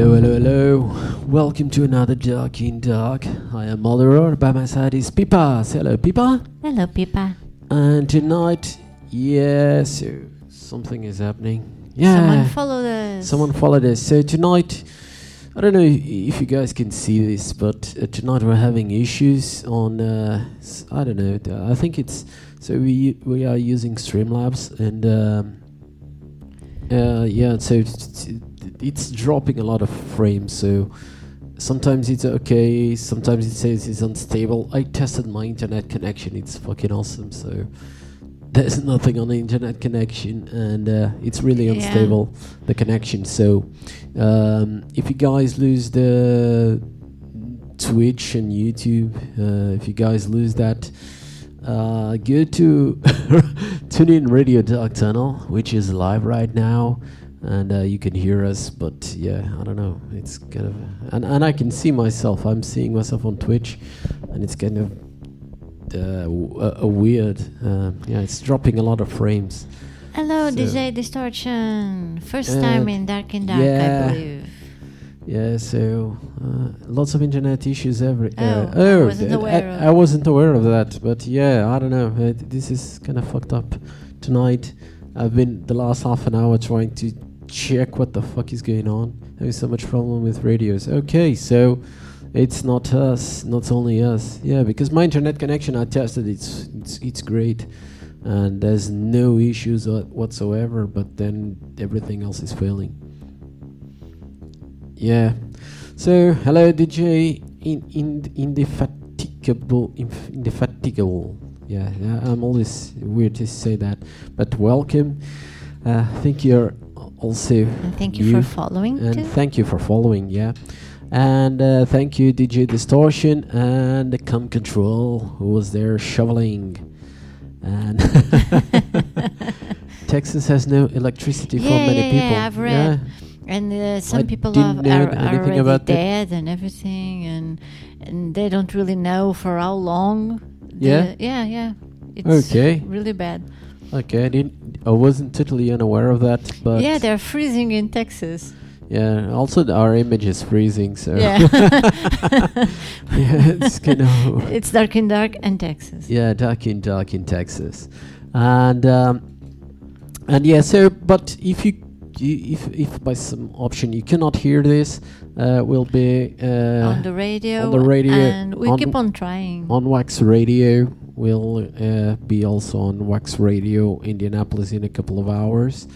Hello, hello, hello. Welcome to another Dark in Dark. I am Mother. By my side is Pipa. Say hello, Pipa. Hello, Pipa. And tonight, yeah, so something is happening. Yeah. Someone followed us. Someone followed us. So tonight, I don't know if you guys can see this, but uh, tonight we're having issues on. Uh, I don't know. I think it's so we we are using Streamlabs and um, uh, yeah. So it's, it's dropping a lot of frames. So sometimes it's okay. Sometimes it says it's unstable. I tested my internet connection. It's fucking awesome. So. There's nothing on the internet connection, and uh, it's really Yeah. unstable the connection. So, um, if you guys lose the Twitch and YouTube, uh, if you guys lose that, uh, go to tune in Radio Dark Tunnel, which is live right now, and uh, you can hear us. But yeah, I don't know. It's kind of and and I can see myself. I'm seeing myself on Twitch, and it's kind of. Uh, w- a, a weird, uh, yeah, it's dropping a lot of frames. Hello, So- DJ Distortion. First time in Dark in Dark, yeah. I believe. Yeah, so uh, lots of internet issues every. Uh, Oh, I wasn't aware I, of- I wasn't aware of that, but yeah, I don't know. Uh, this is kind of fucked up. Tonight, I've been the last half an hour trying to check what the fuck is going on. Having so much problem with radios. Okay, so it's not us, not only us. Yeah, because my internet connection I tested, it's it's it's great, and there's no issues wha- whatsoever. But then everything else is failing. Yeah. So hello, DJ in in indefatigable indefatigable. Yeah, yeah, I'm always weird to say that, but welcome. Uh, I think you're also And thank you new, for following and too. thank you for following. Yeah, and uh, thank you DJ Distortion and the Cum Control who was there shoveling. And Texas has no electricity for Yeah, many yeah, yeah, people. I've read. Yeah. and uh, some I people are, are, already about dead and everything, and and they don't really know for how long. the- Yeah? yeah, yeah. It's Okay. really bad. Okay, I didn't. I wasn't totally unaware of that, but yeah, they're freezing in Texas. yeah. Also, our image is freezing, so Yeah. yeah, it's kind of It's dark in dark and Texas. yeah, dark in dark in Texas, and um, and yeah. So, but if you, if if by some option you cannot hear this, uh, we'll be uh, on the radio. on the radio, And we keep on trying. on Wax Radio. We'll uh, be also on Wax Radio Indianapolis in a couple of hours,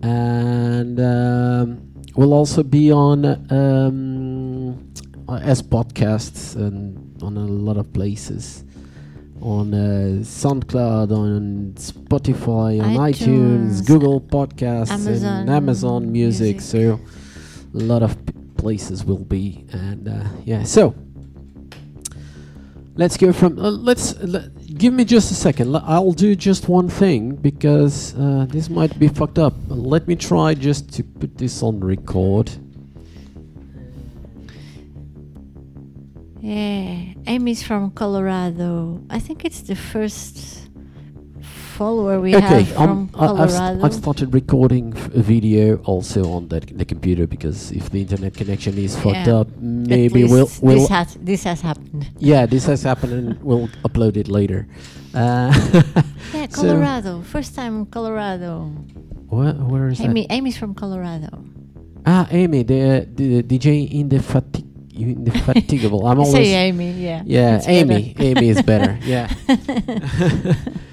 and um, we'll also be on um, uh, as podcasts and on a lot of places. On uh, SoundCloud, on Spotify, on iTunes, iTunes, Google Podcasts, Amazon and Amazon Music. Music. So, a lot of p- places will be, and uh, yeah. So, let's go from uh, let's le- give me just a second. I'll do just one thing because uh, this might be fucked up. Let me try just to put this on record. Yeah, Amy's from Colorado. I think it's the first follower we okay have um, from I- I've, st- started recording f- a video also on that the computer because if the internet connection is fucked Yeah. up maybe we'll, we'll this has this has happened. yeah this has happened and we'll upload it later uh, Yeah, So- Colorado. First time in Colorado. where, where is that Amy, Amy's from Colorado. ah amy the, the dj indefatig- indefatigable i'm always Say Amy, yeah. Yeah, Amy. Amy is better. Yeah.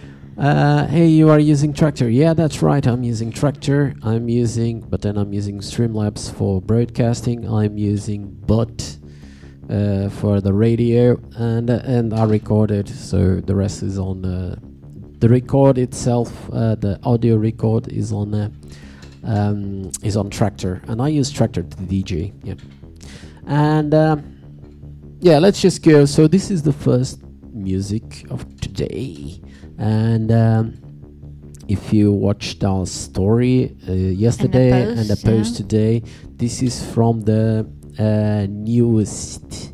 uh, hey, you are using Traktor. Yeah, that's right. I'm using Traktor. I'm using, but then I'm using Streamlabs for broadcasting. I'm using Bot uh, for the radio, and uh, and I recorded. So the rest is on uh, the record itself. Uh, the audio record is on uh, um, is on Traktor, and I use Traktor to DJ. Yeah, and. Um, yeah, let's just go. So this is the first music of today, and um, if you watched our story uh, yesterday and the post, post yeah. today, this is from the uh, newest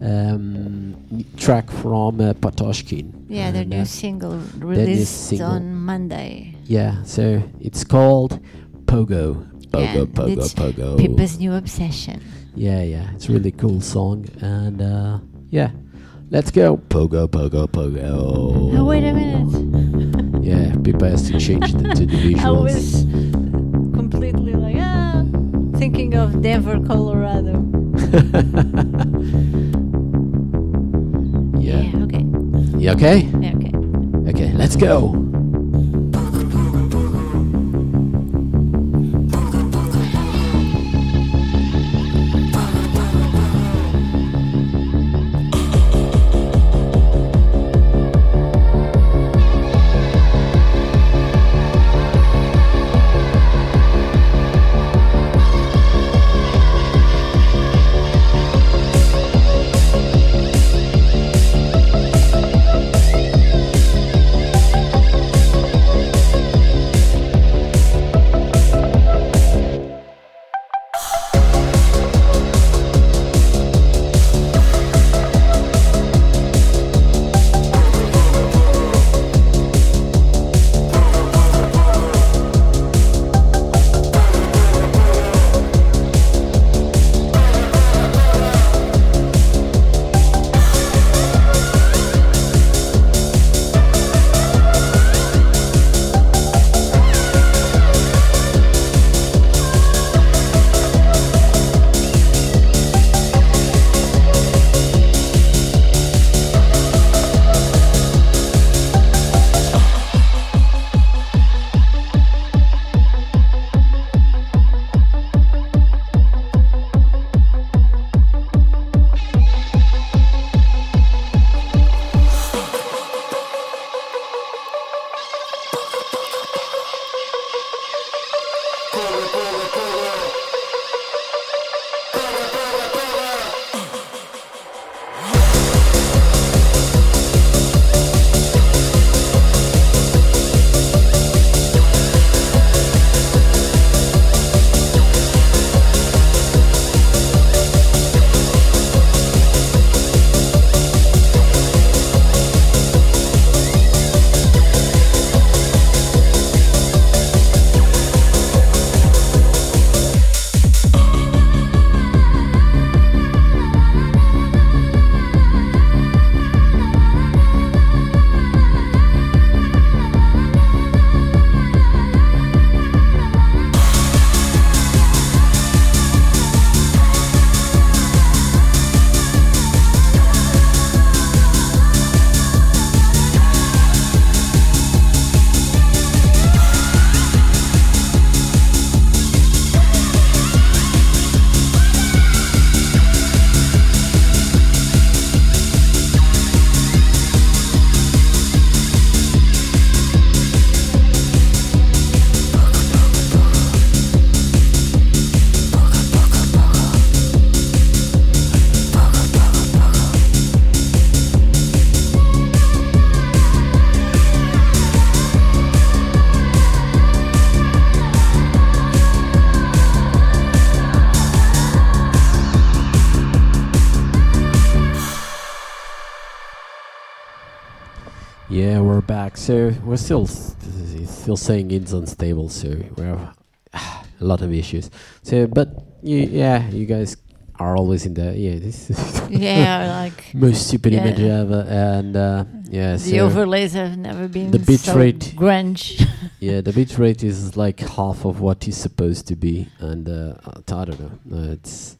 um, track from uh, Patoshkin. Yeah, their new uh, single new released single. on Monday. yeah, so it's called Pogo. Pogo, and pogo, it's pogo. Pippa's new obsession. Yeah, yeah, it's a really cool song, and uh, yeah, let's go. Pogo, pogo, pogo. Oh wait a minute! Yeah, Pippa has to change the, to the visuals. I was completely like ah, thinking of Denver, Colorado. yeah. okay. You okay? Yeah, okay. Okay, let's go. We're still still saying it's unstable. So we have a lot of issues. So, but you, yeah, you guys are always in the yeah. This is Yeah, like most stupid Yeah. image ever, and uh, yeah. the so overlays have never been The bit so rate- grunge. yeah, the bit rate is like half of what it's supposed to be, and uh, I don't know. Uh, it's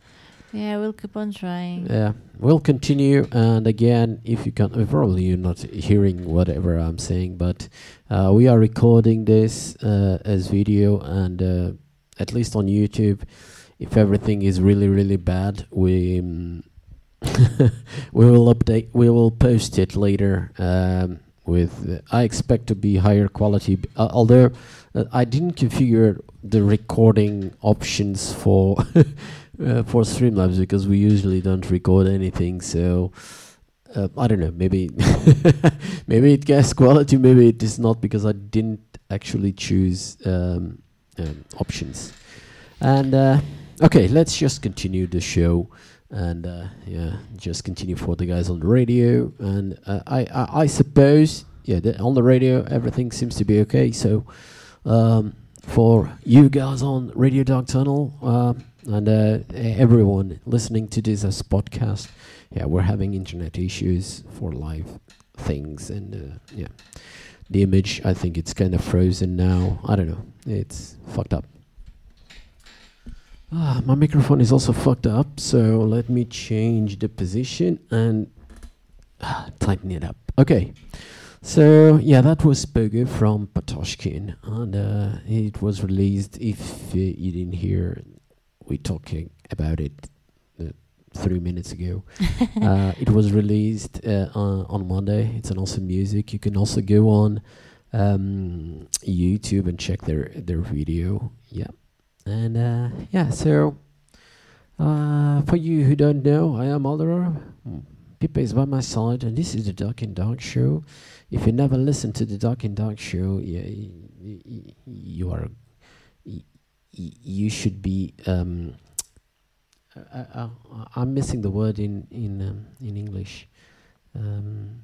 yeah, we'll keep on trying. Yeah, we'll continue. And again, if you can, uh, probably you're not hearing whatever I'm saying, but uh, we are recording this uh, as video, and uh, at least on YouTube, if everything is really really bad, we um, we will update. We will post it later. Um, with I expect to be higher quality, although uh, I didn't configure the recording options for uh, for Streamlabs because we usually don't record anything. So uh, I don't know. Maybe maybe it gets quality. Maybe it is not because I didn't actually choose um, um, options. And uh, okay, let's just continue the show. And uh, yeah, just continue for the guys on the radio. And uh, I, I I suppose yeah, on the radio everything seems to be okay. So um, for you guys on Radio Dark Tunnel uh, and uh, everyone listening to this as podcast. Yeah, we're having internet issues for live things, and uh, yeah, the image I think it's kind of frozen now. I don't know, it's fucked up. Ah, my microphone is also fucked up, so let me change the position and ah, tighten it up. Okay. So yeah, that was Spogo from Patoshkin, and uh, it was released. If uh, you didn't hear, we talking about it uh, three minutes ago. uh, it was released uh, on, on Monday. It's an awesome music. You can also go on um, YouTube and check their their video. Yeah, and uh, yeah. So uh, for you who don't know, I am Alderar. Pipe is by my side, and this is the Dark and Dark Show. If you never listened to the Dark and Dark Show, yeah, you are, you should be. Um, I, am missing the word in in um, in English. Um,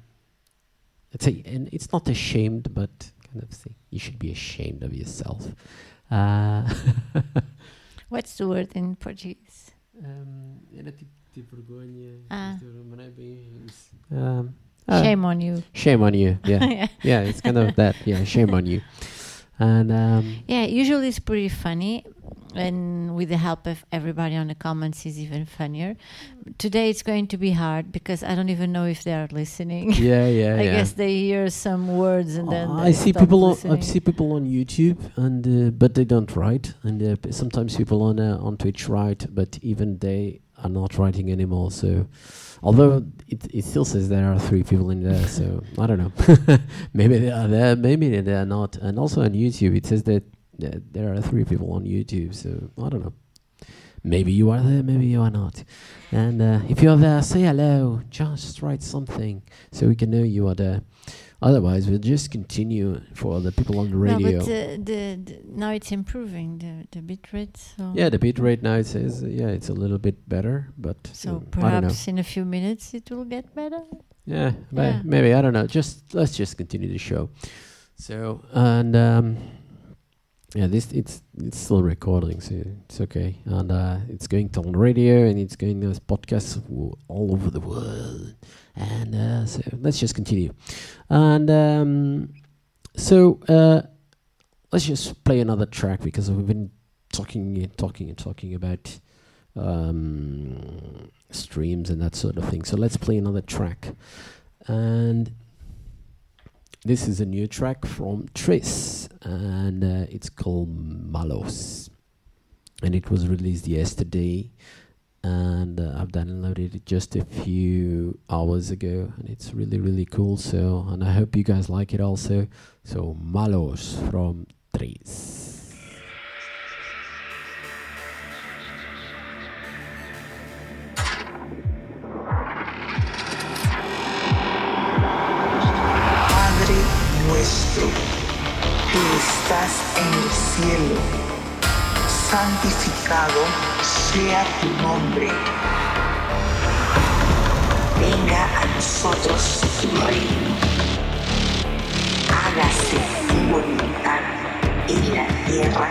let's say, and it's not ashamed, but kind of thing. You should be ashamed of yourself. Uh What's the word in Portuguese? Um, vergonha. Ah. Não é bem isso. Um, uh, shame on you. Shame on you. Yeah. yeah. yeah. It's kind of that. Yeah. Shame on you. And um, yeah, usually it's pretty funny, and with the help of everybody on the comments, is even funnier. Today it's going to be hard because I don't even know if they are listening. Yeah, yeah. I yeah. guess they hear some words and then. I see people. On, I see people on YouTube, and uh, but they don't write, and uh, sometimes people on uh, on Twitch write, but even they are not writing anymore. So, although it, it still says there are three people in there, so I don't know. maybe they are there, maybe they are not. And also on YouTube, it says that there are three people on YouTube. So I don't know. Maybe you are there, maybe you are not. And uh, if you're there, say hello. Just write something so we can know you are there. Otherwise, we'll just continue for the people on the radio. No, but uh, the, the, now it's improving the the bit rate. So yeah, the bit rate now it says uh, yeah it's a little bit better, but so um, perhaps in a few minutes it will get better. Yeah, yeah. maybe I don't know. Just let's just continue the show. So and um, yeah, this it's it's still recording, so it's okay, and uh, it's going to on radio and it's going as podcasts all over the world. And uh, so let's just continue. And um, so uh, let's just play another track because we've been talking and talking and talking about um, streams and that sort of thing. So let's play another track. And this is a new track from Tris, and uh, it's called Malos. And it was released yesterday and uh, I've downloaded it just a few hours ago and it's really really cool so and I hope you guys like it also so Malos from Tris que estás en el cielo santificado sea tu nombre. Venga a nosotros tu reino. Hágase tu voluntad en la tierra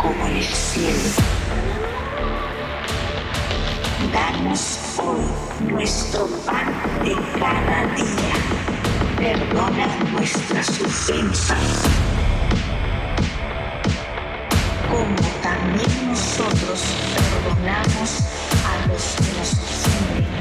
como en el cielo. Danos hoy nuestro pan de cada día. Perdona nuestras ofensas como también nosotros perdonamos a los que nos ofenden.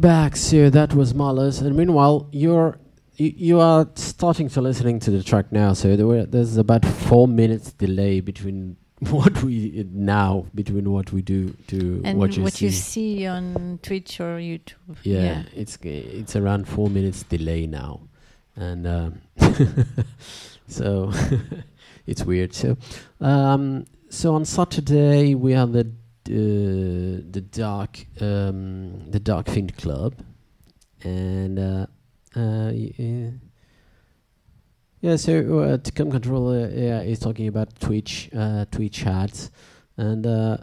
Back. So that was Malus. And meanwhile, you're you, you are starting to listening to the track now. So there were, there's about four minutes delay between what we now between what we do to And what what, you you see. see on Twitch or YouTube. yeah, it's it's around four minutes delay now, and um, so it's weird. So um, so on Saturday we have the uh, the dark um, the dark fiend club, and uh, uh, y- uh, yeah. So uh, Tecum Controller yeah, is talking about Twitch uh, Twitch ads, and uh,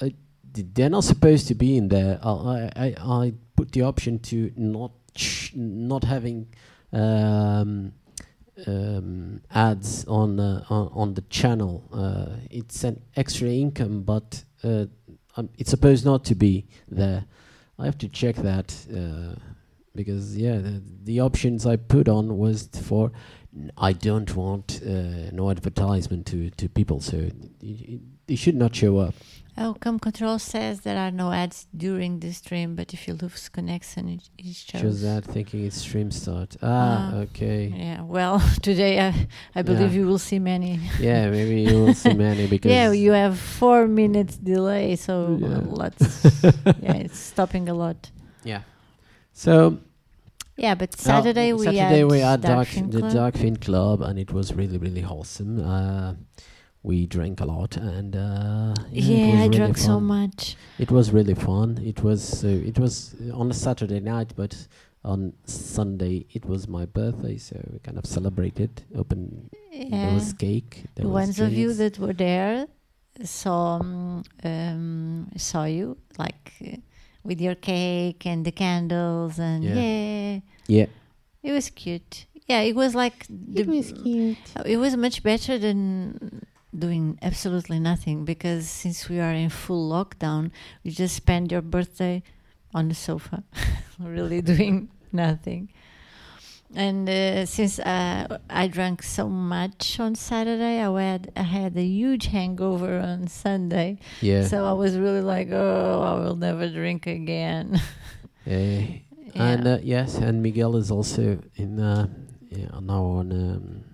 I they're not supposed to be in there. I I, I put the option to not not having um, um, ads on, uh, on on the channel. Uh, it's an extra income, but uh, it's supposed not to be there. I have to check that uh, because yeah, the, the options I put on was for I don't want uh, no advertisement to to people, so it, it, it should not show up. Outcome Control says there are no ads during the stream, but if you lose connection, it, it shows. Shows that thinking it's stream start. Ah, Ah. okay. Yeah, well, today I, I believe Yeah. you will see many. Yeah, maybe you will see many because yeah, you have four minutes delay, so Yeah. uh, let's. yeah, it's stopping a lot. yeah. So Yeah, but uh, Saturday we Saturday had we had Dark Dark, the Club. Dark Fin Club, and it was really really awesome. Uh, we drank a lot, and uh, yeah, Yeah, I really drank so much. It was really fun. It was uh, it was on a Saturday night, but on Sunday it was my birthday, so we kind of celebrated. Open there was cake. There The was ones of you that were there saw um, um, saw you like uh, with your cake and the candles and Yeah. yeah, yeah it was cute. Yeah, it was like it was cute. It was much better than doing absolutely nothing because since we are in full lockdown, you just spend your birthday on the sofa, really doing nothing. And uh, since uh, I drank so much on Saturday, I had I had a huge hangover on Sunday. Yeah. So I was really like, oh, I will never drink again. yeah. Yeah. And uh, yes, and Miguel is also in uh, yeah, now on um,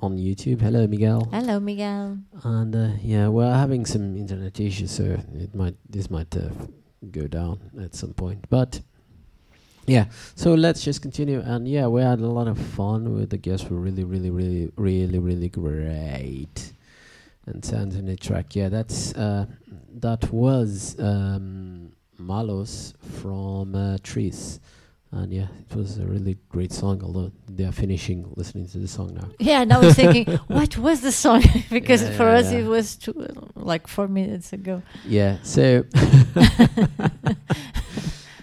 on YouTube. Hello, Miguel. Hello, Miguel. And uh, yeah, we're having some internet issues, so it might this might uh, go down at some point. But yeah, so let's just continue. And yeah, we had a lot of fun with the guests. Were really, really, really, really, really great. and San Antonio track. Yeah, that's uh, that was um, Malos from uh, Trees. And yeah, it was a really great song. Although they are finishing listening to the song now. Yeah, and I was thinking, what was the song? because Yeah, for yeah, us yeah. it was two, like four minutes ago. Yeah. So.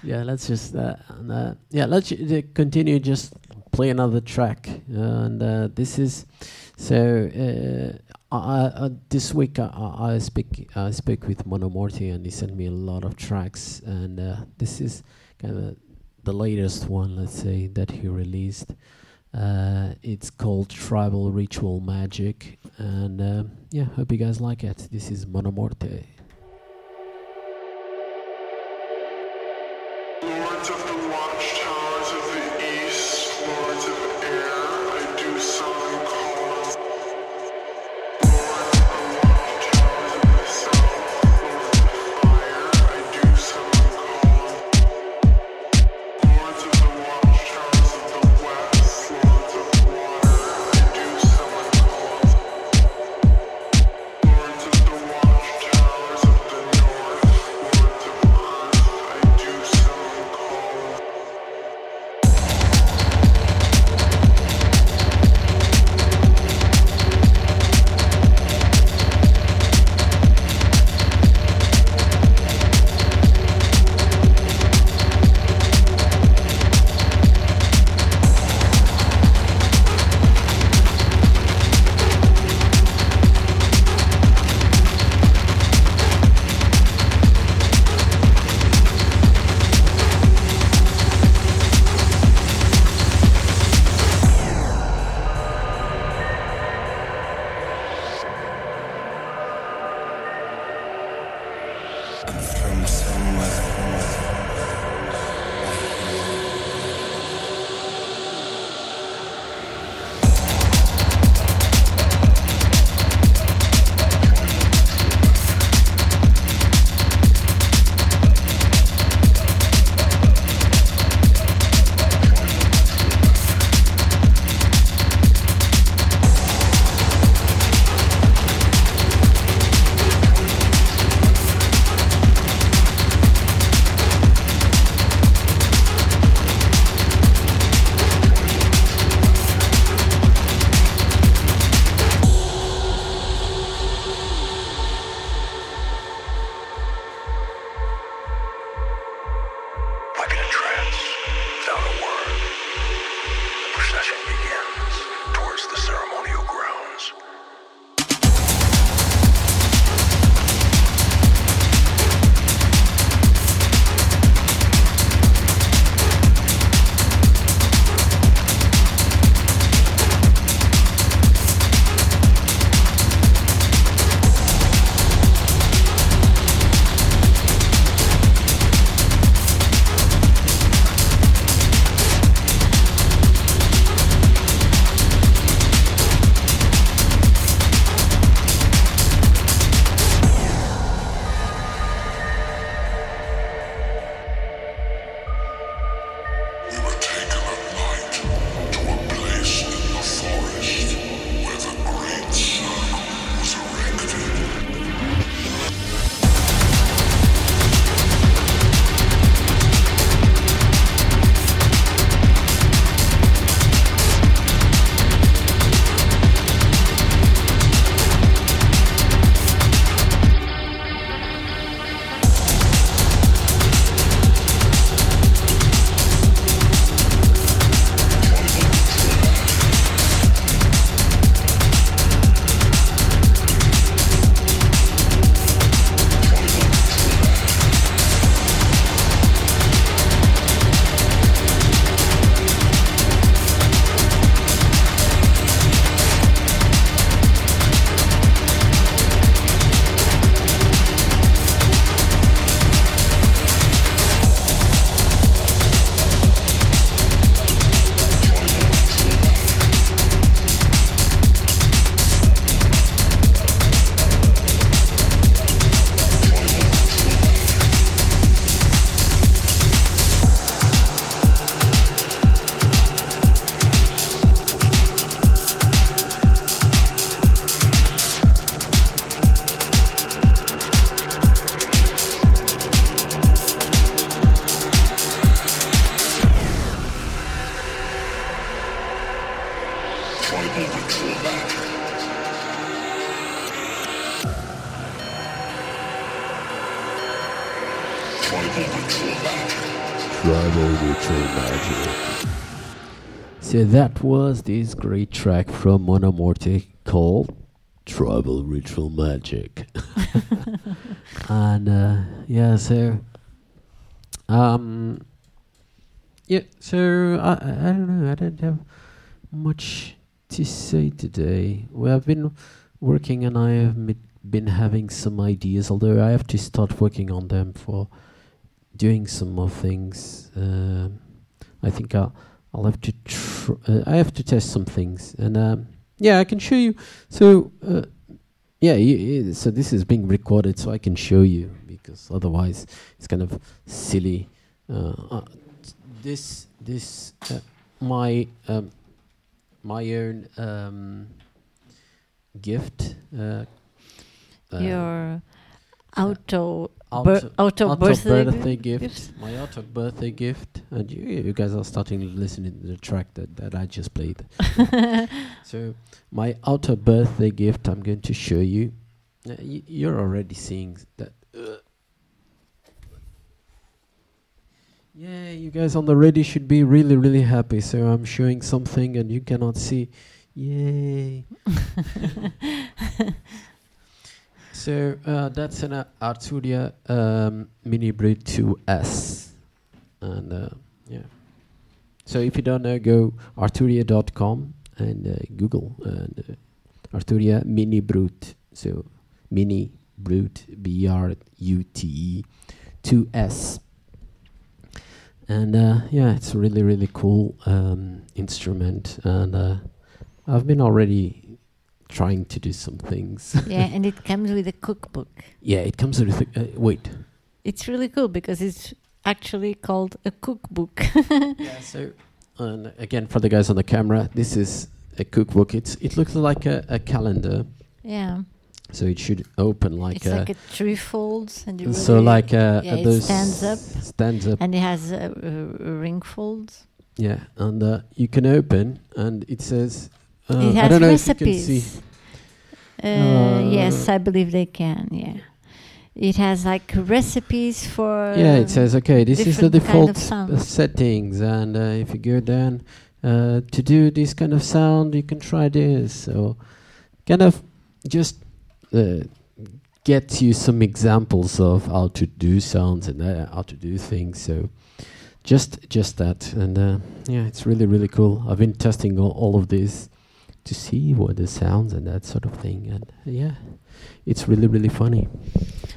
yeah, let's just uh, and, uh, yeah, let's uh, continue. Just play another track, and uh, this is so. Uh, uh, this week I, I I speak I spoke with Monomorte and he sent me a lot of tracks, and uh, this is kind of the latest one, let's say, that he released. Uh, it's called Tribal Ritual Magic, and um yeah, hope you guys like it. This is Monomorte. So that was this great track from Monomorte called Tribal Ritual Magic. and uh, yeah, so um yeah, so I I I don't know, I don't have much to say today. We have been working and I have been having some ideas, although I have to start working on them for doing some more things. Um, I think I'll, I'll have to tr- uh, I have to test some things, and um, yeah, I can show you. So uh, yeah, y- y- so this is being recorded, so I can show you because otherwise it's kind of silly. Uh, uh, this this uh, my um, my own um, gift. Uh, Your auto, auto- bir- auto, auto birthday, birthday gi- gift, my auto birthday gift, and you, you guys are starting to listen to the track that, that I just played. so my auto birthday gift, I'm going to show you. Uh, y- you're already seeing that. uh, yeah, you guys on the radio should be really, really happy. So I'm showing something and you cannot see. Yay! So uh, that's an uh, Arturia um, Mini Brute 2S, and uh, yeah. So if you don't know, go arturia.com and uh, Google and uh, Arturia Mini Brute. So Mini Brute B R U T E 2S. And uh, yeah, it's really really cool um, instrument, and I've been already trying to do some things. yeah, and it comes with a cookbook. Yeah, it comes with. Uh, wait. It's really cool because it's actually called a cookbook. Yeah. So, and again, for the guys on the camera, this is a cookbook. It's it looks like a, a calendar, yeah, so it should open like it's a. like a three folds, and you so really- like uh, yeah, it stands up. Stands up. and it has a, uh, ring folds. Yeah, and uh, you can open, and it says. Uh, it has don't know if you can see. recipes. Uh, yes, Uh, I believe they can. Yeah, it has like recipes for. Yeah, it says okay. This is the different kind default of settings, and uh, if you go down uh, to do this kind of sound, you can try this. So, kind of just uh, get you some examples of how to do sounds and uh, how to do things. So, just just that, and uh, yeah, it's really really cool. I've been testing all, all of this to see what the sounds and that sort of thing, and yeah, it's really really funny.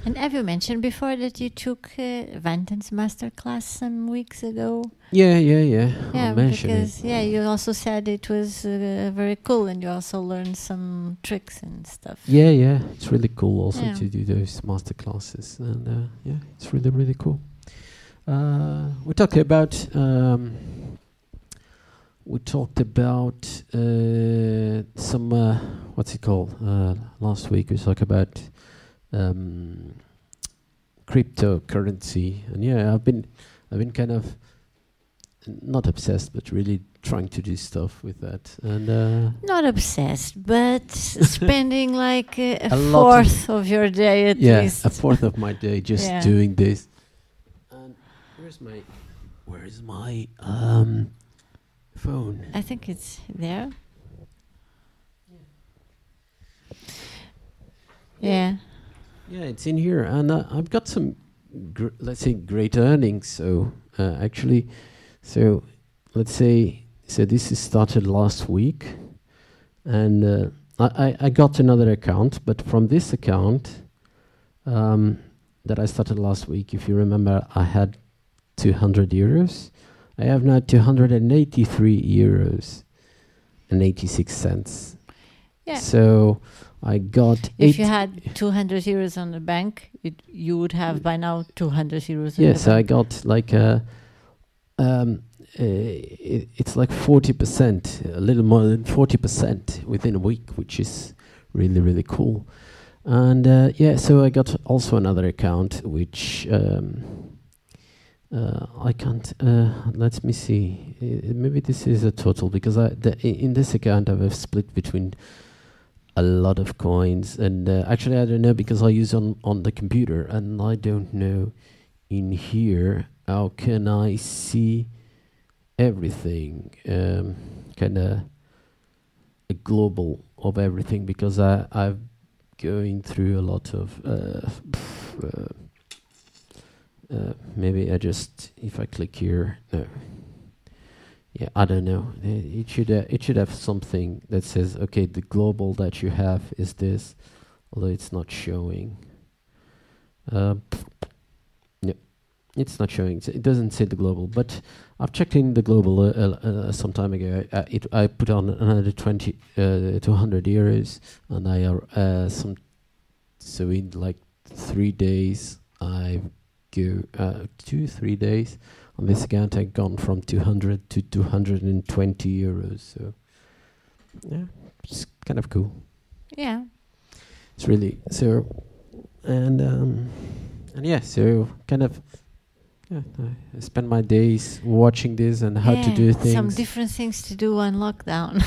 And have you mentioned before that you took uh, Vanton's master class some weeks ago? Yeah, yeah, yeah. Yeah, mention it. because yeah, you also said it was uh, very cool, and you also learned some tricks and stuff. Yeah, yeah, it's really cool also Yeah. to do those master classes, and uh, yeah, it's really really cool. Uh, we talked about um, we talked about uh, some uh, what's it called uh, last week. We talked about um, cryptocurrency, and yeah, I've been I've been kind of not obsessed, but really trying to do stuff with that, and. Uh, Not obsessed, but spending like uh, a, A of- fourth of your day at yeah, least. a fourth of my day just Yeah. doing this. And where's my where's my um phone? I think it's there. Yeah. Yeah, it's in here, and uh, I've got some, gr- let's say, great earnings. So uh, actually, so let's say, so this is started last week, and uh, I, I I got another account, but from this account um, that I started last week, if you remember, I had 200 euros. I have now 283 euros and 86 cents. Yeah. So I got If you had 200 euros on the bank, it, you would have by now 200 euros. Yes, I got like a, um, uh, it, it's like forty percent, a little more than forty percent within a week, which is really really cool. And uh, yeah, so I got also another account which um, uh, I can't. Uh, let me see. Uh, maybe this is a total because I the, in this account I have split between a lot of coins and uh, actually I don't know because I use on on the computer and I don't know in here, how can I see everything? Um, kind of a global of everything because I I've going through a lot of uh, uh, uh, maybe I just if I click here no. Yeah I don't know. It, it should uh, it should have something that says okay the global that you have is this although it's not showing. Uh, yeah it's not showing. It doesn't say the global but I've checked in the global uh, uh, uh, some time ago. I, it, I put on another 20 uh, 200 euros and I are uh, some so in like three days I uh, two three days on this account I've gone from 200 to 220 euros so yeah it's kind of cool Yeah. it's really so and um and yeah so kind of yeah I spend my days watching this and how to Yeah, do Some things different things to do on lockdown.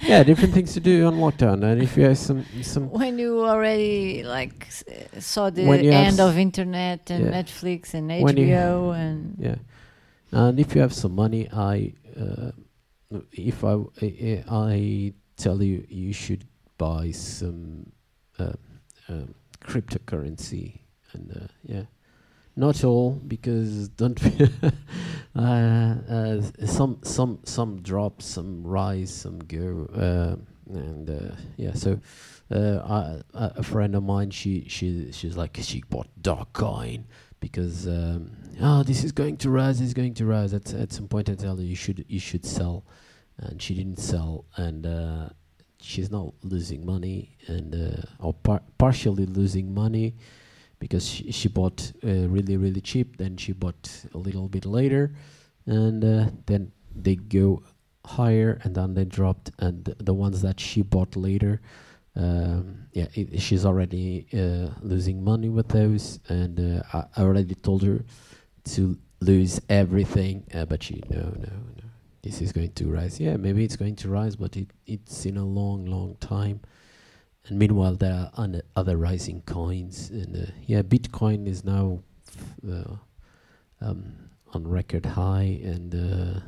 yeah different things to do on lockdown and if you have some some when you already like s- uh, saw the When you have end of internet and yeah. Netflix and HBO and Yeah, and if you have some money, I uh, if I, I I tell you you should buy some uh, um, cryptocurrency, and uh, yeah, not all because don't uh, uh, some some some drop, some rise, some go, uh, and uh, yeah, so. Uh, I, a friend of mine, she she she's like she bought Dogecoin because um, oh this is going to rise, it's going to rise. At at some point, I tell her you should you should sell, and she didn't sell, and uh, she's not losing money, and or par- partially losing money because she she bought uh, really really cheap, then she bought a little bit later, and uh, then they go higher, and then they dropped, and th- the ones that she bought later um, yeah, it, she's already uh, losing money with those, and uh, I, I already told her to lose everything, uh, but she no no no, this is going to rise. Yeah, maybe it's going to rise, but it it's in a long long time. And meanwhile, there are un- other rising coins, and uh, yeah, Bitcoin is now f- uh, um, on record high, and uh,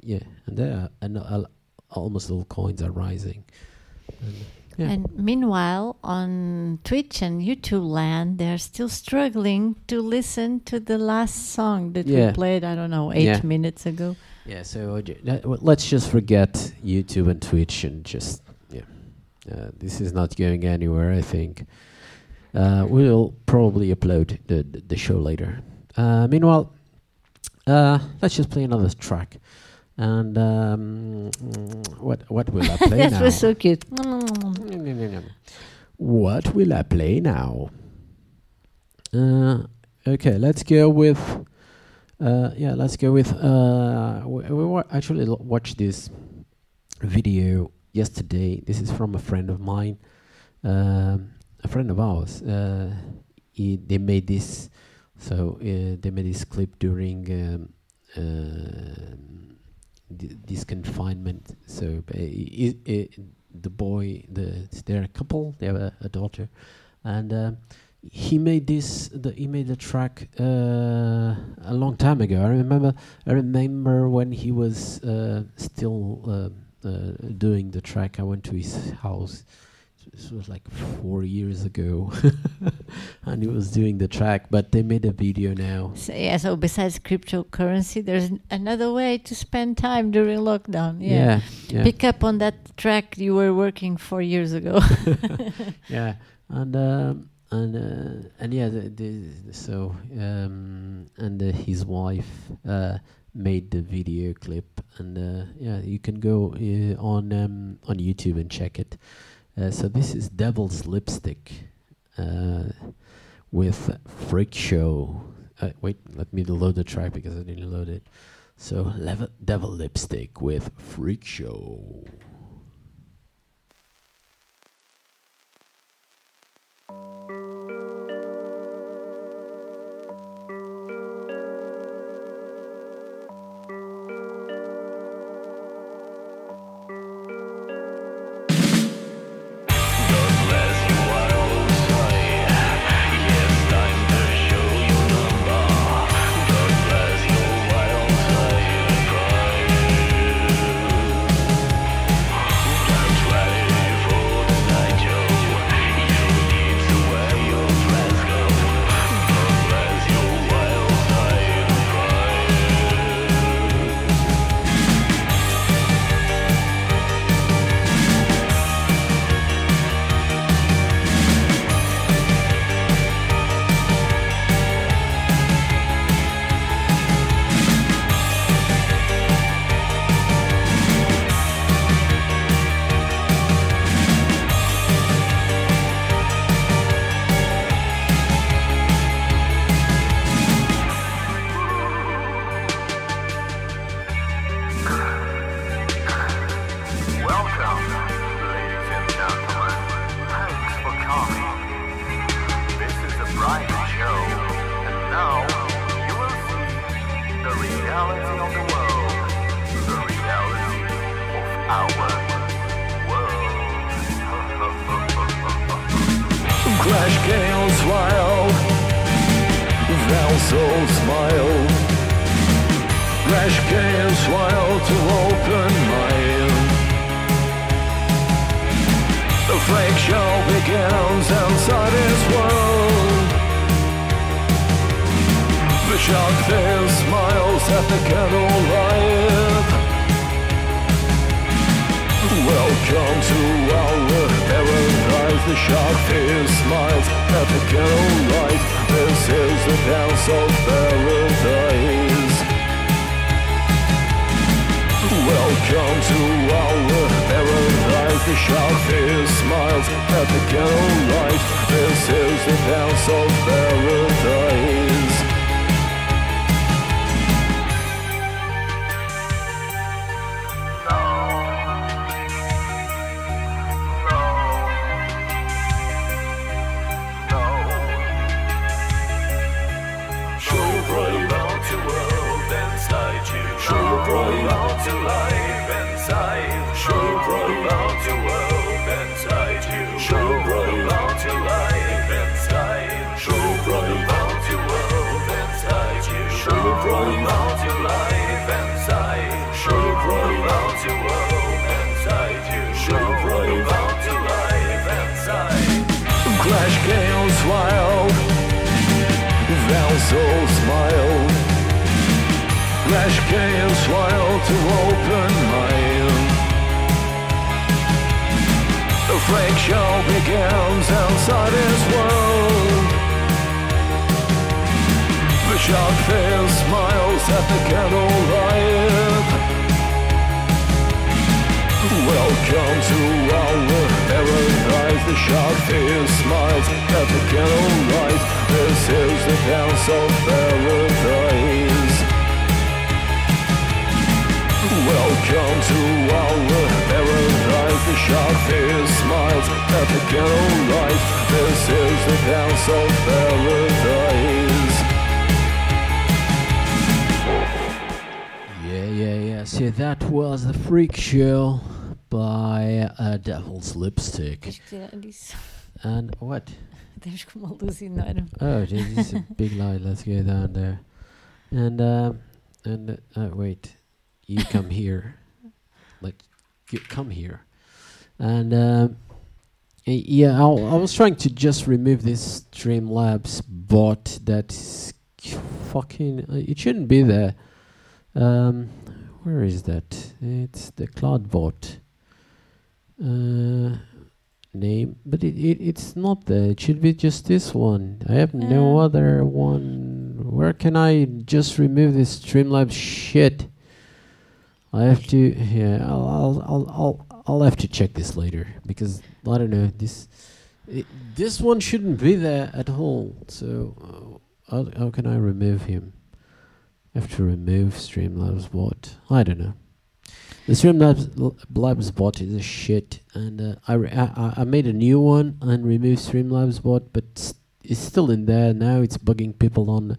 yeah, and there are and almost all coins are rising. And, yeah. and meanwhile on Twitch and YouTube land they're still struggling to listen to the last song that Yeah. we played I don't know 8 Yeah. minutes ago. Yeah, so uh, j- that- well, let's just forget YouTube and Twitch and just uh, this is not going anywhere. I think uh, we'll probably upload the the, the show later. Uh, meanwhile, uh, let's just play another track. And um, what what will I play that now? was so cute. What will I play now? Uh, okay, let's go with. Uh, yeah, let's go with. Uh, we, we wa- actually l- watched this video yesterday. This is from a friend of mine, um, a friend of ours. Uh, he, they made this, so uh, they made this clip during um, um th- this confinement. So uh, i i the boy, the they're a couple. They have a, a daughter, and uh, he made this. The, he made the track uh, a long time ago. I remember. I remember when he was uh, still uh, uh, doing the track. I went to his house. This was like four years ago, and he was doing the track. But they made a video now. So, yeah, so besides cryptocurrency, there's another way to spend time during lockdown. Yeah. Yeah, yeah. Pick up on that track you were working four years ago. yeah, and um, and uh, and yeah, the, the, so um, and uh, his wife uh, made the video clip, and uh, yeah, you can go uh, on um, on YouTube and check it. Uh, so this is Devil's Lipstick uh, with Freak Show. Uh, wait, let me load the track because I didn't load it. So Devil Lipstick with Freak Show. At the candlelight. This is the dance of paradise. Wild to open mind The show begins inside his world The shark face smiles at the candlelight Welcome to our paradise. The shark face smiles at the candlelight. This is the dance of paradise. Welcome to our paradise. The shark face smiles at the candlelight. This is the dance of paradise. Yeah, yeah, yeah. So that was the Freak Show by a Devil's Lipstick. Tens que tirar isso. And what? Temos com uma luz enorme. Oh, this is a big light. Let's go down there. And um, and uh, wait, you come here. Like, you come here. And um, y- yeah, I, I was trying to just remove this Streamlabs bot that's fucking. Uh, it shouldn't be there. Um, where is that? It's the cloud bot. Uh, name, but it, it it's not there. It should be just this one. I have no other one. Where can I just remove this Streamlabs shit? I have to. Yeah, I'll I'll I'll I'll, have to check this later because I don't know this. It, this one shouldn't be there at all. So uh, how, how can I remove him? I have to remove Streamlabs bot. I don't know. The Streamlabs Labs bot is a shit, and uh, I, I I- made a new one and removed Streamlabs bot, but it's still in there now. It's bugging people on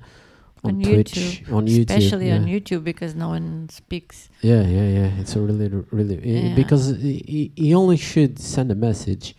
on, On Twitch, YouTube, on YouTube, Especially yeah. on YouTube because no one speaks. Yeah, yeah, yeah. It's a really, really Yeah. because he, he- only should send a message.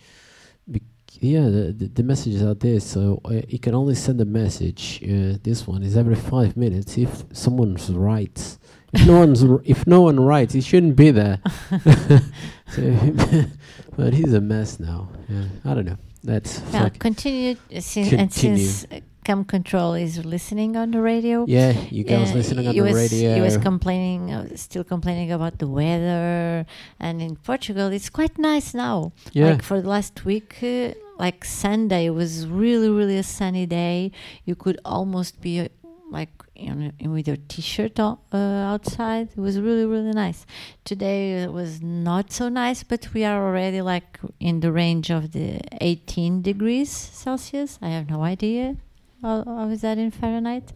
Bec- yeah, the, the the message is out there, so uh, he can only send a message. Uh, this one is every five minutes. If someone writes, if no one's if no one writes, he shouldn't be there. so, but he's a mess now. Yeah, I don't know. That's fuck- continue, uh, and Continue. since uh, Cam Control is listening on the radio. yeah. You guys uh, listening on the was, radio? He was complaining, uh, still complaining about the weather. And in Portugal, it's quite nice now. yeah, Like for the last week, uh, like Sunday was really, really a sunny day. You could almost be uh, like you know, with your t-shirt o- uh, outside. It was really, really nice. Today it was not so nice, but we are already like in the range of the 18 degrees Celsius. I have no idea. How, is that in Fahrenheit?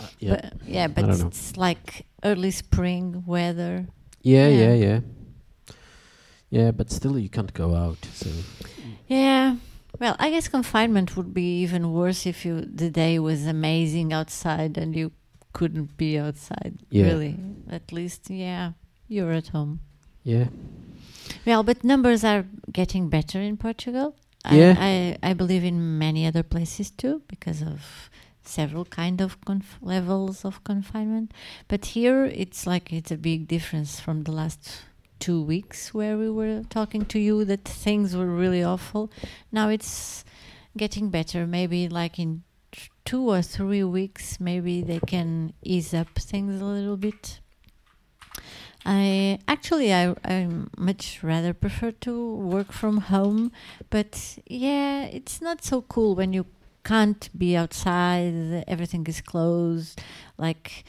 Uh, yeah. But, yeah, but it's like early spring weather. yeah, yeah. yeah, yeah. Yeah, but still, you can't go out. So Yeah. Well, I guess confinement would be even worse if you the day was amazing outside and you couldn't be outside. Yeah. Really, at least, yeah, you're at home. Yeah. Well, but numbers are getting better in Portugal. Yeah. I, I, I believe in many other places too because of several kind of conf- levels of confinement. But here it's like it's a big difference from the last two weeks where we were talking to you that things were really awful. Now it's getting better. Maybe like in t- two or three weeks, maybe they can ease up things a little bit. I actually I I much rather prefer to work from home, but yeah, it's not so cool when you can't be outside. Everything is closed. Like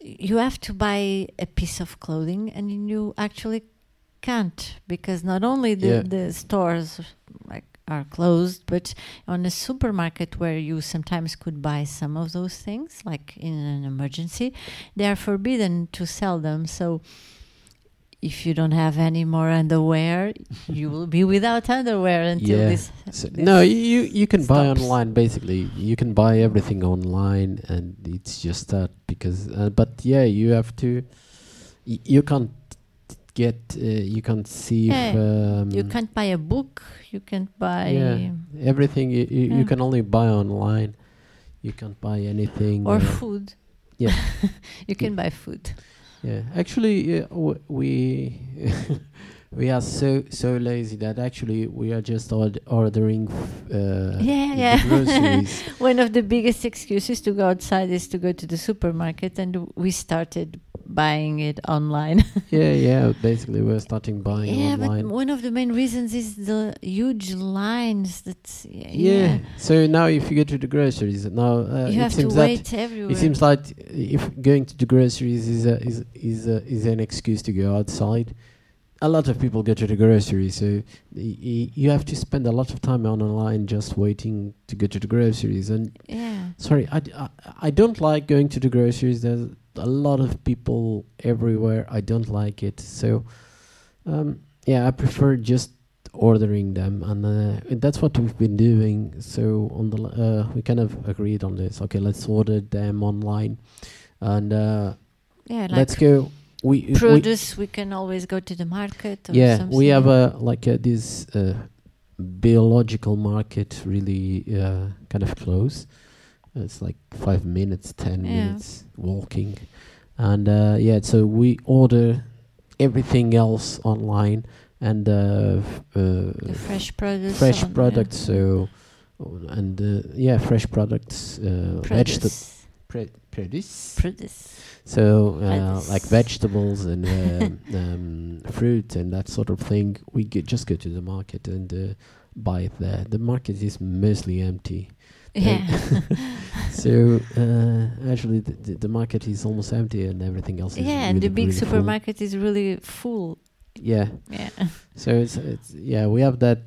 you have to buy a piece of clothing, and you actually can't because not only the Yeah. the stores like are closed, but on a supermarket where you sometimes could buy some of those things, like in an emergency, they are forbidden to sell them. So if you don't have any more underwear, you will be without underwear until Yeah. this. So, this no, you you can buy online basically. You can buy everything online, and it's just that because. Uh, but yeah, you have to. Y- you can't get. Uh, you can't see. if, Yeah, um, you can't buy a book. You can't buy. Yeah, everything you, you, you can only buy online. You can't buy anything. Or uh, food. Yeah. you can buy food. Yeah, actually, yeah, w- we we are so so lazy that actually we are just ord- ordering f- uh, Yeah, yeah. groceries. One of the biggest excuses to go outside is to go to the supermarket, and we started buying it online. yeah, yeah. Basically, we're starting buying yeah, online. but one of the main reasons is the huge lines. That yeah, yeah. So now, if you go to the groceries, now uh, you it have to seems that everywhere. it seems like if going to the groceries is a, is is a, is an excuse to go outside. A lot of people go to the grocery, so you have to spend a lot of time on online just waiting to go to the groceries. And yeah, sorry, I, d- I, I don't like going to the groceries. There's a lot of people everywhere. I don't like it. So, um, yeah, I prefer just ordering them, and uh, that's what we've been doing. So on the l- uh, we kind of agreed on this. Okay, let's order them online, and uh, yeah. Like let's go. We we, produce, we, can always go to the market. Or yeah, something. we have a like uh, this uh, biological market really uh, kind of close. It's like five minutes, ten Yeah. minutes walking, and uh, yeah, so we order everything else online and uh, uh, the fresh produce. fresh on- yeah. products. So and uh, yeah, fresh products, uh, vegetables, Produce. Produce. Produce. So, uh, like vegetables and um, um, fruit and that sort of thing, we g- just go to the market and uh, buy it there. The market is mostly empty. Yeah. So, uh, actually, the, the, the market is almost empty and everything else is yeah, and the big really full. supermarket is really full. Yeah. Yeah. So it's, it's yeah we have that.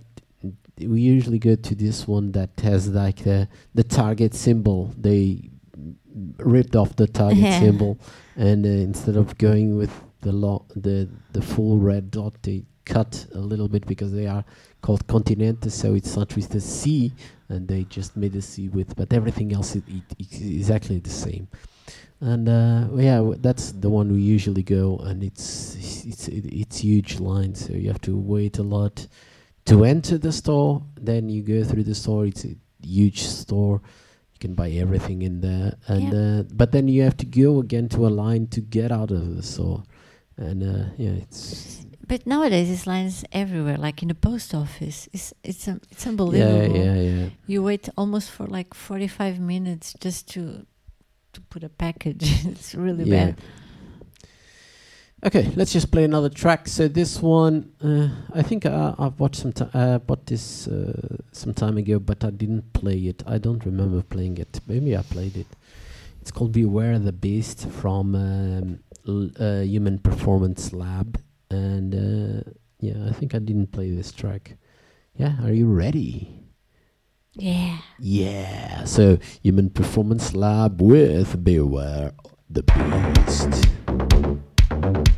We usually go to this one that has like the the target symbol. They ripped off the target symbol, and uh, instead of going with the lo- the the full red dot, they cut a little bit because they are called continentes. So it's not with the C, and they just made a C with. But everything else is exactly the same. And uh, yeah, w- that's the one we usually go, and it's it's it, it's huge line, so you have to wait a lot to enter the store. Then you go through the store; it's a huge store. You can buy everything in there, and uh, but then you have to go again to a line to get out of the store. And uh, yeah, it's But nowadays, it's lines everywhere, like in the post office. It's it's um, it's yeah, unbelievable. yeah, yeah. You wait almost for like forty-five minutes just to to put a package. it's really Yeah. bad. Okay, let's just play another track. So this one, uh, I think uh, I've watched some. T- uh, bought this uh, some time ago, but I didn't play it. I don't remember playing it. Maybe I played it. It's called "Beware the Beast" from um, uh, Human Performance Lab, and uh, yeah, I think I didn't play this track. Yeah, are you ready? Yeah. Yeah. So Human Performance Lab with "Beware the Beast." Beware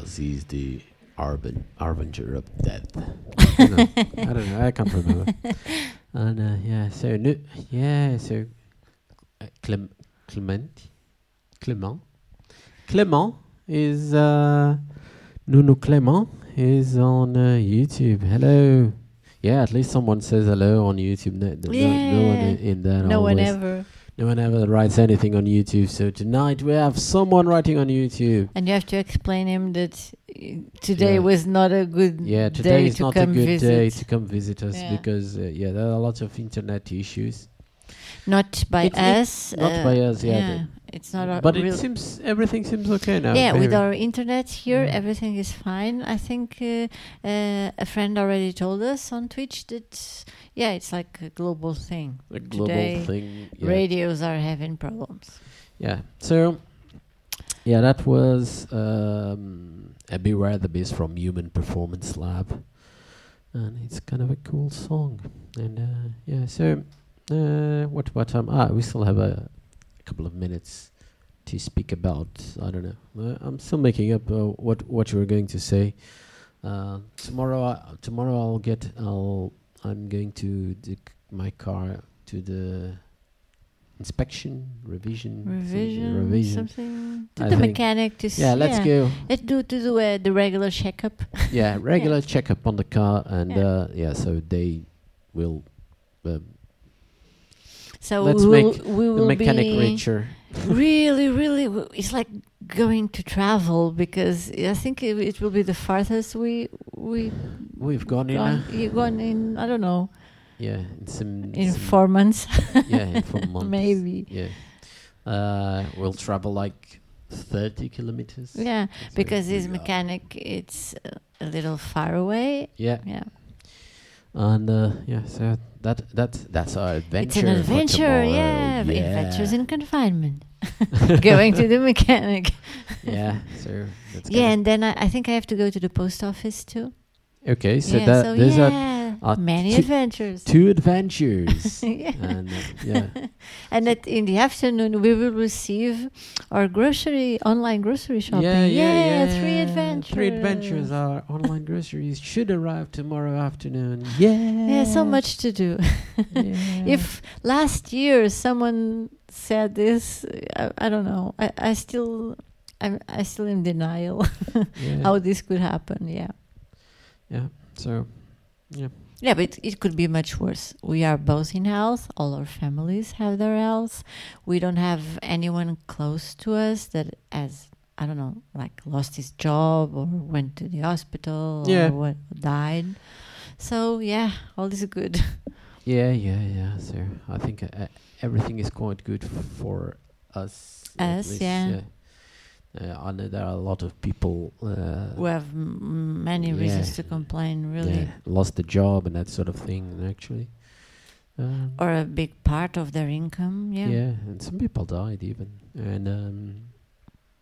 because he's the Arben, harbinger of death. I don't know. I don't know. I can't remember. And uh, yeah, so no, yeah, so uh, Clem, Clement, Clement, Clement is uh, Nuno Clement is on uh, YouTube. Hello. Yeah, at least someone says hello on YouTube. No, no, no one in, in that. no one ever. No one ever writes anything on YouTube. So tonight we have someone writing on YouTube. And you have to explain him that uh, today Yeah. was not a good Yeah, day today is to not a good visit. day to come visit us Yeah. because uh, yeah, there are lots of internet issues. Not by it- us. not uh, by us, yeah, the- it's not but it seems everything seems okay now. yeah, with our internet here, Mm. everything is fine. I think uh, uh, a friend already told us on Twitch that, yeah, it's like a global thing. a global today, thing. Yeah. Radios are having problems. Yeah. So, yeah, that was um, a Beware the Beast from Human Performance Lab, and it's kind of a cool song. And uh, yeah, so uh, what what time? Ah, we still have a, a couple of minutes to speak about. I don't know. Uh, I'm still making up uh, what what you were going to say. Uh, tomorrow, I, tomorrow I'll get. I'll. I'm going to take my car to the inspection revision Revision, revision. something to I the mechanic to see. Yeah, let's go. Let's do to do uh, the regular checkup. Yeah, regular checkup on the car, and Yeah. uh, yeah, so they will um, So let's we will, make we the mechanic richer. Really, really, it's like going to travel because I think it, it will be the farthest we we We've gone in, gone, uh, you gone in. I don't know yeah, in some, in some- four months yeah, in four months, maybe. yeah. Uh, we'll travel like thirty kilometers. Yeah, So because are- mechanic it's a little far away. Yeah, Yeah, and uh, yeah, so that that that's our adventure. it's an adventure. Yeah, yeah. adventures in confinement. going to the mechanic. yeah, so that's Yeah, and then I, I think I have to go to the post office too. okay. So yeah, that so there's are yeah, are many two- adventures. two adventures. yeah. and uh, yeah, And at, in the afternoon, we will receive our grocery online grocery shopping. Yeah, yeah, yeah. three adventures. Three adventures. Our online groceries should arrive tomorrow afternoon. Yeah. Yeah, so much to do. Yeah. If last year someone said this, I, I don't know. I, I still, I'm, I still in denial yeah. how this could happen. Yeah. yeah. So Yeah, but it could be much worse. We are both in health. All our families have their health. We don't have anyone close to us that has, I don't know, like lost his job or went to the hospital Yeah. or what died. So yeah, all is good. yeah, yeah, yeah. sir. I think uh, everything is quite good f- for us. at Us, least, yeah. Uh, I know there are a lot of people uh, we have m- many reasons to complain, really. yeah, lost the job and that sort of thing. Actually, um, Or a big part of their income. Yeah. yeah. and some people died even, and um,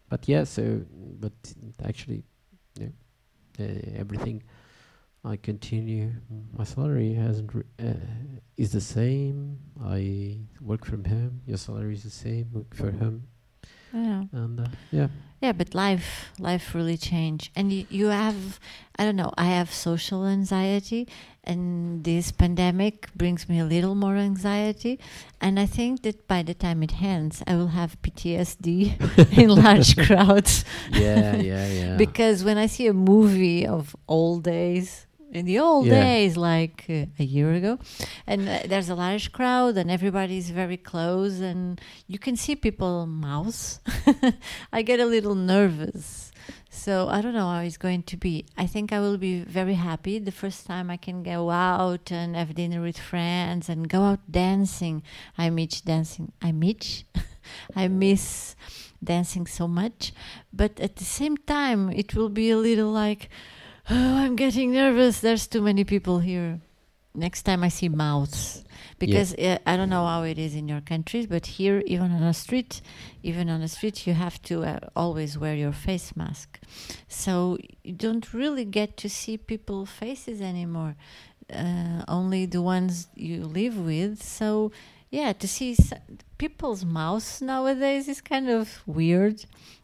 but yeah. So, but actually, yeah, uh, everything. I continue. My salary hasn't re- uh, is the same. I work from home. Your salary is the same. Work for home, Yeah. and uh, yeah, Yeah, but life life really changed, and you, you have I don't know. I have social anxiety, and this pandemic brings me a little more anxiety, and I think that by the time it ends, I will have PTSD in large crowds yeah, yeah, yeah. because when I see a movie of old days. In the old Yeah. days, like uh, a year ago, and uh, there's a large crowd, and everybody's very close, and you can see people mouths. I get a little nervous. So I don't know how it's going to be. I think I will be very happy the first time I can go out and have dinner with friends and go out dancing. I miss dancing. I miss. I miss dancing so much. But at the same time, it will be a little like, oh, I'm getting nervous. There's too many people here. Next time I see mouths. Because uh, I don't know how it is in your countries, but here, even on a street, even on the street, you have to uh, always wear your face mask. So you don't really get to see people's faces anymore. uh, only the ones you live with. So yeah, to see s- people's mouths nowadays is kind of weird.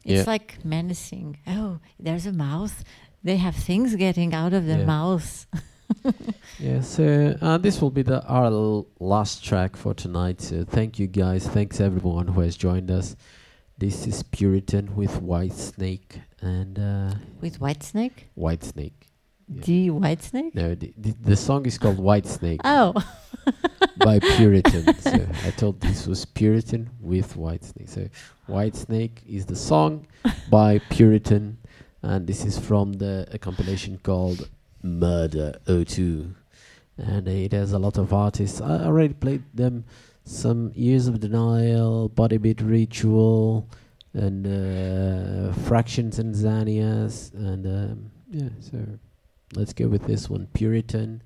It's Yeah. like menacing. Oh, there's a mouth. They have things getting out of their Yeah. mouths. Yeah, so uh, this will be the our l- last track for tonight. So thank you guys. Thanks everyone who has joined us. This is Puritan with White Snake and uh, With Whitesnake? White Snake. Yeah. The Whitesnake? No, the, the, the song is called White Snake Oh, by Puritan. so I told this was Puritan with White Snake. So White Snake is the song by Puritan, and this is from the a compilation called Murder 02. And it has a lot of artists. I already played them some Years of Denial, Body Beat Ritual, and uh, Fractions and Zanias And um, yeah, so let's go with this one Puritan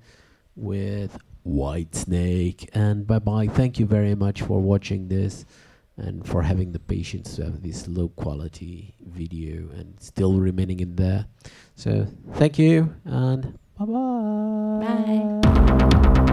with White Snake. And bye bye. Thank you very much for watching this and for having the patience to have this low quality video and still remaining in there. So thank you and bye bye. Bye.